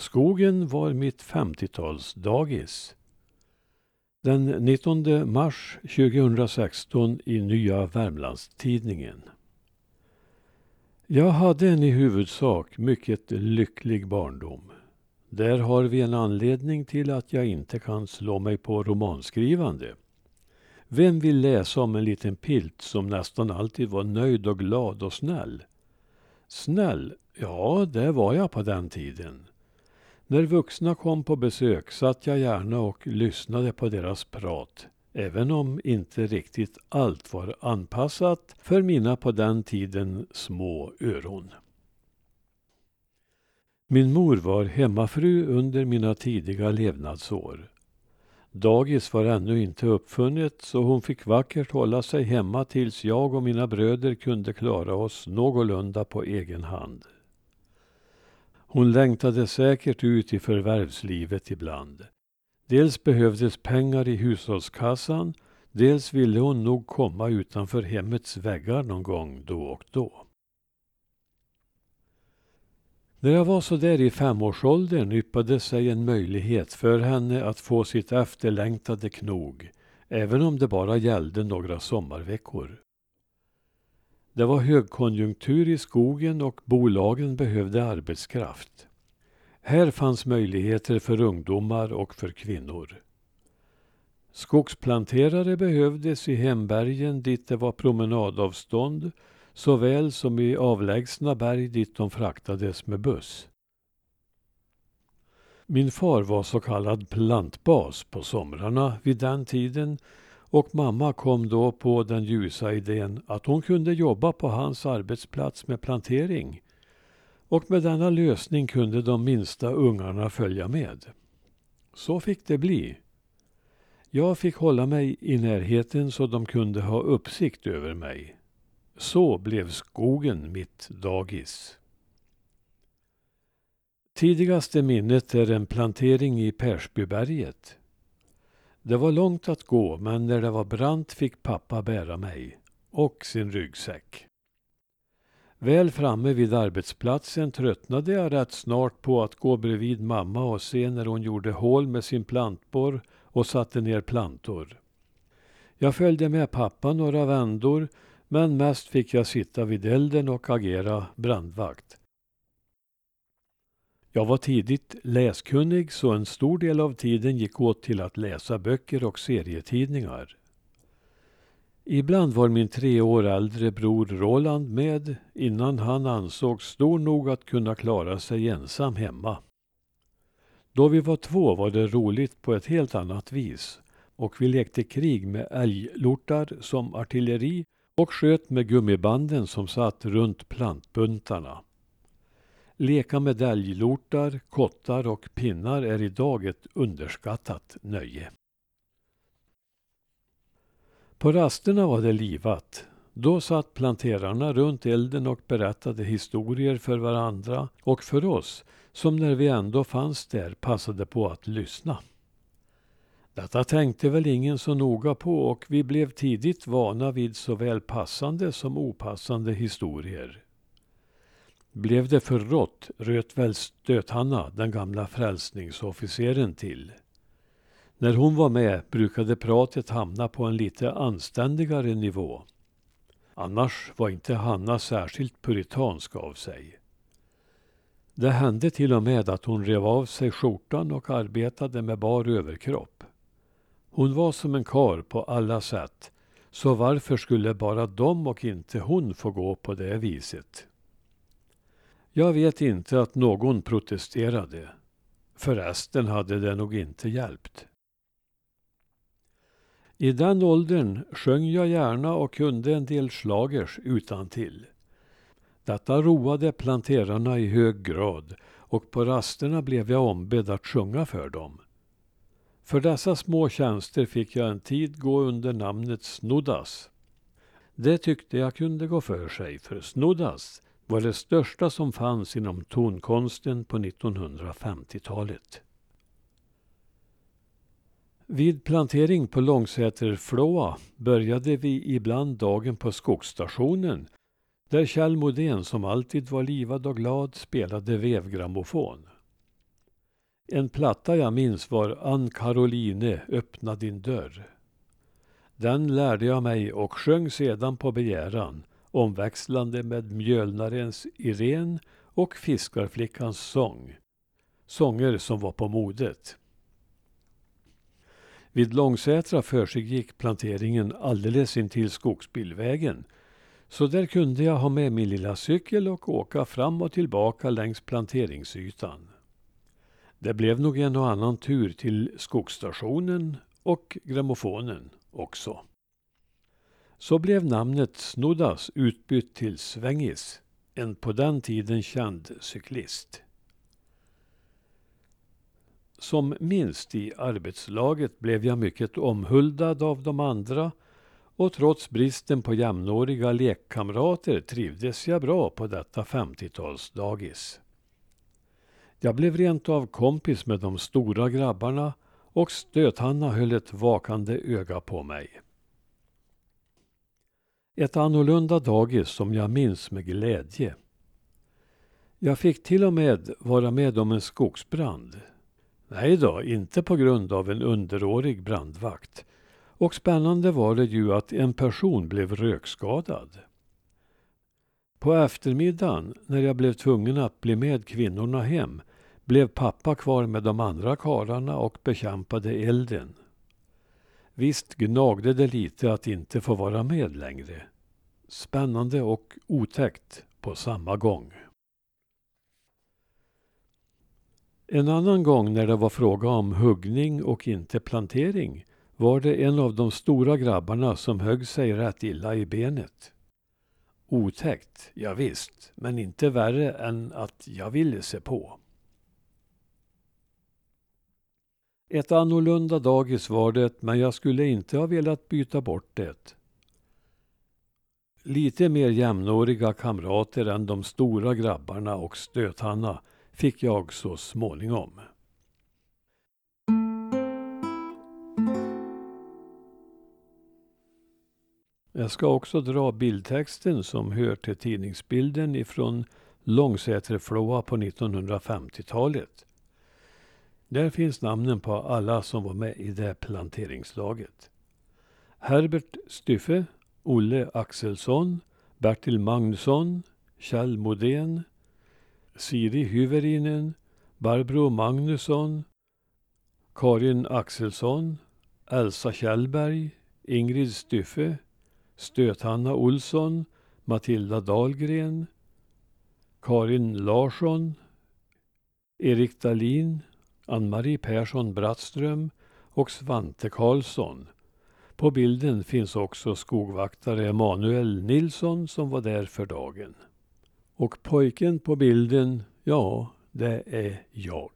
Skogen var mitt 50-talsdagis. Den 19 mars 2016 i Nya Värmlandstidningen. Jag hade en i huvudsak mycket lycklig barndom. Där har vi en anledning till att jag inte kan slå mig på romanskrivande. Vem vill läsa om en liten pilt som nästan alltid var nöjd och glad och snäll? Snäll? Ja, det var jag på den tiden. När vuxna kom på besök satt jag gärna och lyssnade på deras prat. Även om inte riktigt allt var anpassat för mina på den tiden små öron. Min mor var hemmafru under mina tidiga levnadsår. Dagis var ännu inte uppfunnet så hon fick vackert hålla sig hemma tills jag och mina bröder kunde klara oss någorlunda på egen hand. Hon längtade säkert ut i förvärvslivet ibland. Dels behövdes pengar i hushållskassan, dels ville hon nog komma utanför hemmets väggar någon gång då och då. När jag var så där i femårsåldern yppade sig en möjlighet för henne att få sitt efterlängtade knog, även om det bara gällde några sommarveckor. Det var högkonjunktur i skogen och bolagen behövde arbetskraft. Här fanns möjligheter för ungdomar och för kvinnor. Skogsplanterare behövdes i hembergen dit det var promenadavstånd såväl som i avlägsna berg dit de fraktades med buss. Min far var så kallad plantbas på somrarna vid den tiden och mamma kom då på den ljusa idén att hon kunde jobba på hans arbetsplats med plantering. Och med denna lösning kunde de minsta ungarna följa med. Så fick det bli. Jag fick hålla mig i närheten så de kunde ha uppsikt över mig. Så blev skogen mitt dagis. Tidigaste minnet är en plantering i Persbyberget. Det var långt att gå men när det var brant fick pappa bära mig och sin ryggsäck. Väl framme vid arbetsplatsen tröttnade jag rätt snart på att gå bredvid mamma och se när hon gjorde hål med sin plantborr och satte ner plantor. Jag följde med pappa några vändor men mest fick jag sitta vid elden och agera brandvakt. Jag var tidigt läskunnig så en stor del av tiden gick åt till att läsa böcker och serietidningar. Ibland var min tre år äldre bror Roland med innan han ansågs stor nog att kunna klara sig ensam hemma. Då vi var två var det roligt på ett helt annat vis och vi lekte krig med älglortar som artilleri och sköt med gummibanden som satt runt plantbuntarna. Leka med älglortar, kottar och pinnar är idag ett underskattat nöje. På rasterna var det livat. Då satt planterarna runt elden och berättade historier för varandra och för oss som när vi ändå fanns där passade på att lyssna. Detta tänkte väl ingen så noga på och vi blev tidigt vana vid såväl passande som opassande historier. Blev det för rått röt väl Stöthanna, den gamla frälsningsofficeren, till. När hon var med brukade pratet hamna på en lite anständigare nivå. Annars var inte Hanna särskilt puritansk av sig. Det hände till och med att hon rev av sig skjortan och arbetade med bar överkropp. Hon var som en kar på alla sätt, så varför skulle bara de och inte hon få gå på det viset? Jag vet inte att någon protesterade. Förresten hade det nog inte hjälpt. I den åldern sjöng jag gärna och kunde en del slagers utan till. Detta roade planterarna i hög grad och på rasterna blev jag ombedd att sjunga för dem. För dessa små tjänster fick jag en tid gå under namnet Snoddas. Det tyckte jag kunde gå för sig, för Snoddas var det största som fanns inom tonkonsten på 1950-talet. Vid plantering på Långsäterflåa började vi ibland dagen på skogsstationen där Kjell Modén som alltid var livad och glad spelade vevgrammofon. En platta jag minns var Ann Caroline, öppna din dörr. Den lärde jag mig och sjöng sedan på begäran, omväxlande med mjölnarens Irene och fiskarflickans sång. Sånger som var på modet. Vid Långsätra försiggick planteringen alldeles intill skogsbilvägen. Så där kunde jag ha med min lilla cykel och åka fram och tillbaka längs planteringsytan. Det blev nog en och annan tur till skogsstationen och grammofonen också. Så blev namnet Snoddas utbytt till Svängis, en på den tiden känd cyklist. Som minst i arbetslaget blev jag mycket omhuldad av de andra och trots bristen på jämnåriga lekkamrater trivdes jag bra på detta 50-talsdagis. Jag blev rent av kompis med de stora grabbarna och Stöthanna höll ett vakande öga på mig. Ett annorlunda dagis som jag minns med glädje. Jag fick till och med vara med om en skogsbrand. Nej då, inte på grund av en underårig brandvakt. Och spännande var det ju att en person blev rökskadad. På eftermiddagen, när jag blev tvungen att bli med kvinnorna hem, blev pappa kvar med de andra karlarna och bekämpade elden. Visst gnagde det lite att inte få vara med längre. Spännande och otäckt på samma gång. En annan gång när det var fråga om huggning och inte plantering var det en av de stora grabbarna som högg sig rätt illa i benet. Otäckt, ja visst, men inte värre än att jag ville se på. Ett annorlunda dagis var det, men jag skulle inte ha velat byta bort det. Lite mer jämnåriga kamrater än de stora grabbarna och Stöthanna fick jag så småningom. Jag ska också dra bildtexten som hör till tidningsbilden ifrån Långsäterflåa på 1950-talet. Där finns namnen på alla som var med i det planteringslaget. Herbert Styffe, Olle Axelsson, Bertil Magnusson, Kjell Modén, Siri Hyverinen, Barbro Magnusson, Karin Axelsson, Elsa Kjellberg, Ingrid Styffe, Stöthanna Olsson, Matilda Dahlgren, Karin Larsson, Erik Dahlin, Ann-Marie Persson Brattström och Svante Karlsson. På bilden finns också skogvaktare Emanuel Nilsson som var där för dagen. Och pojken på bilden, ja, det är jag.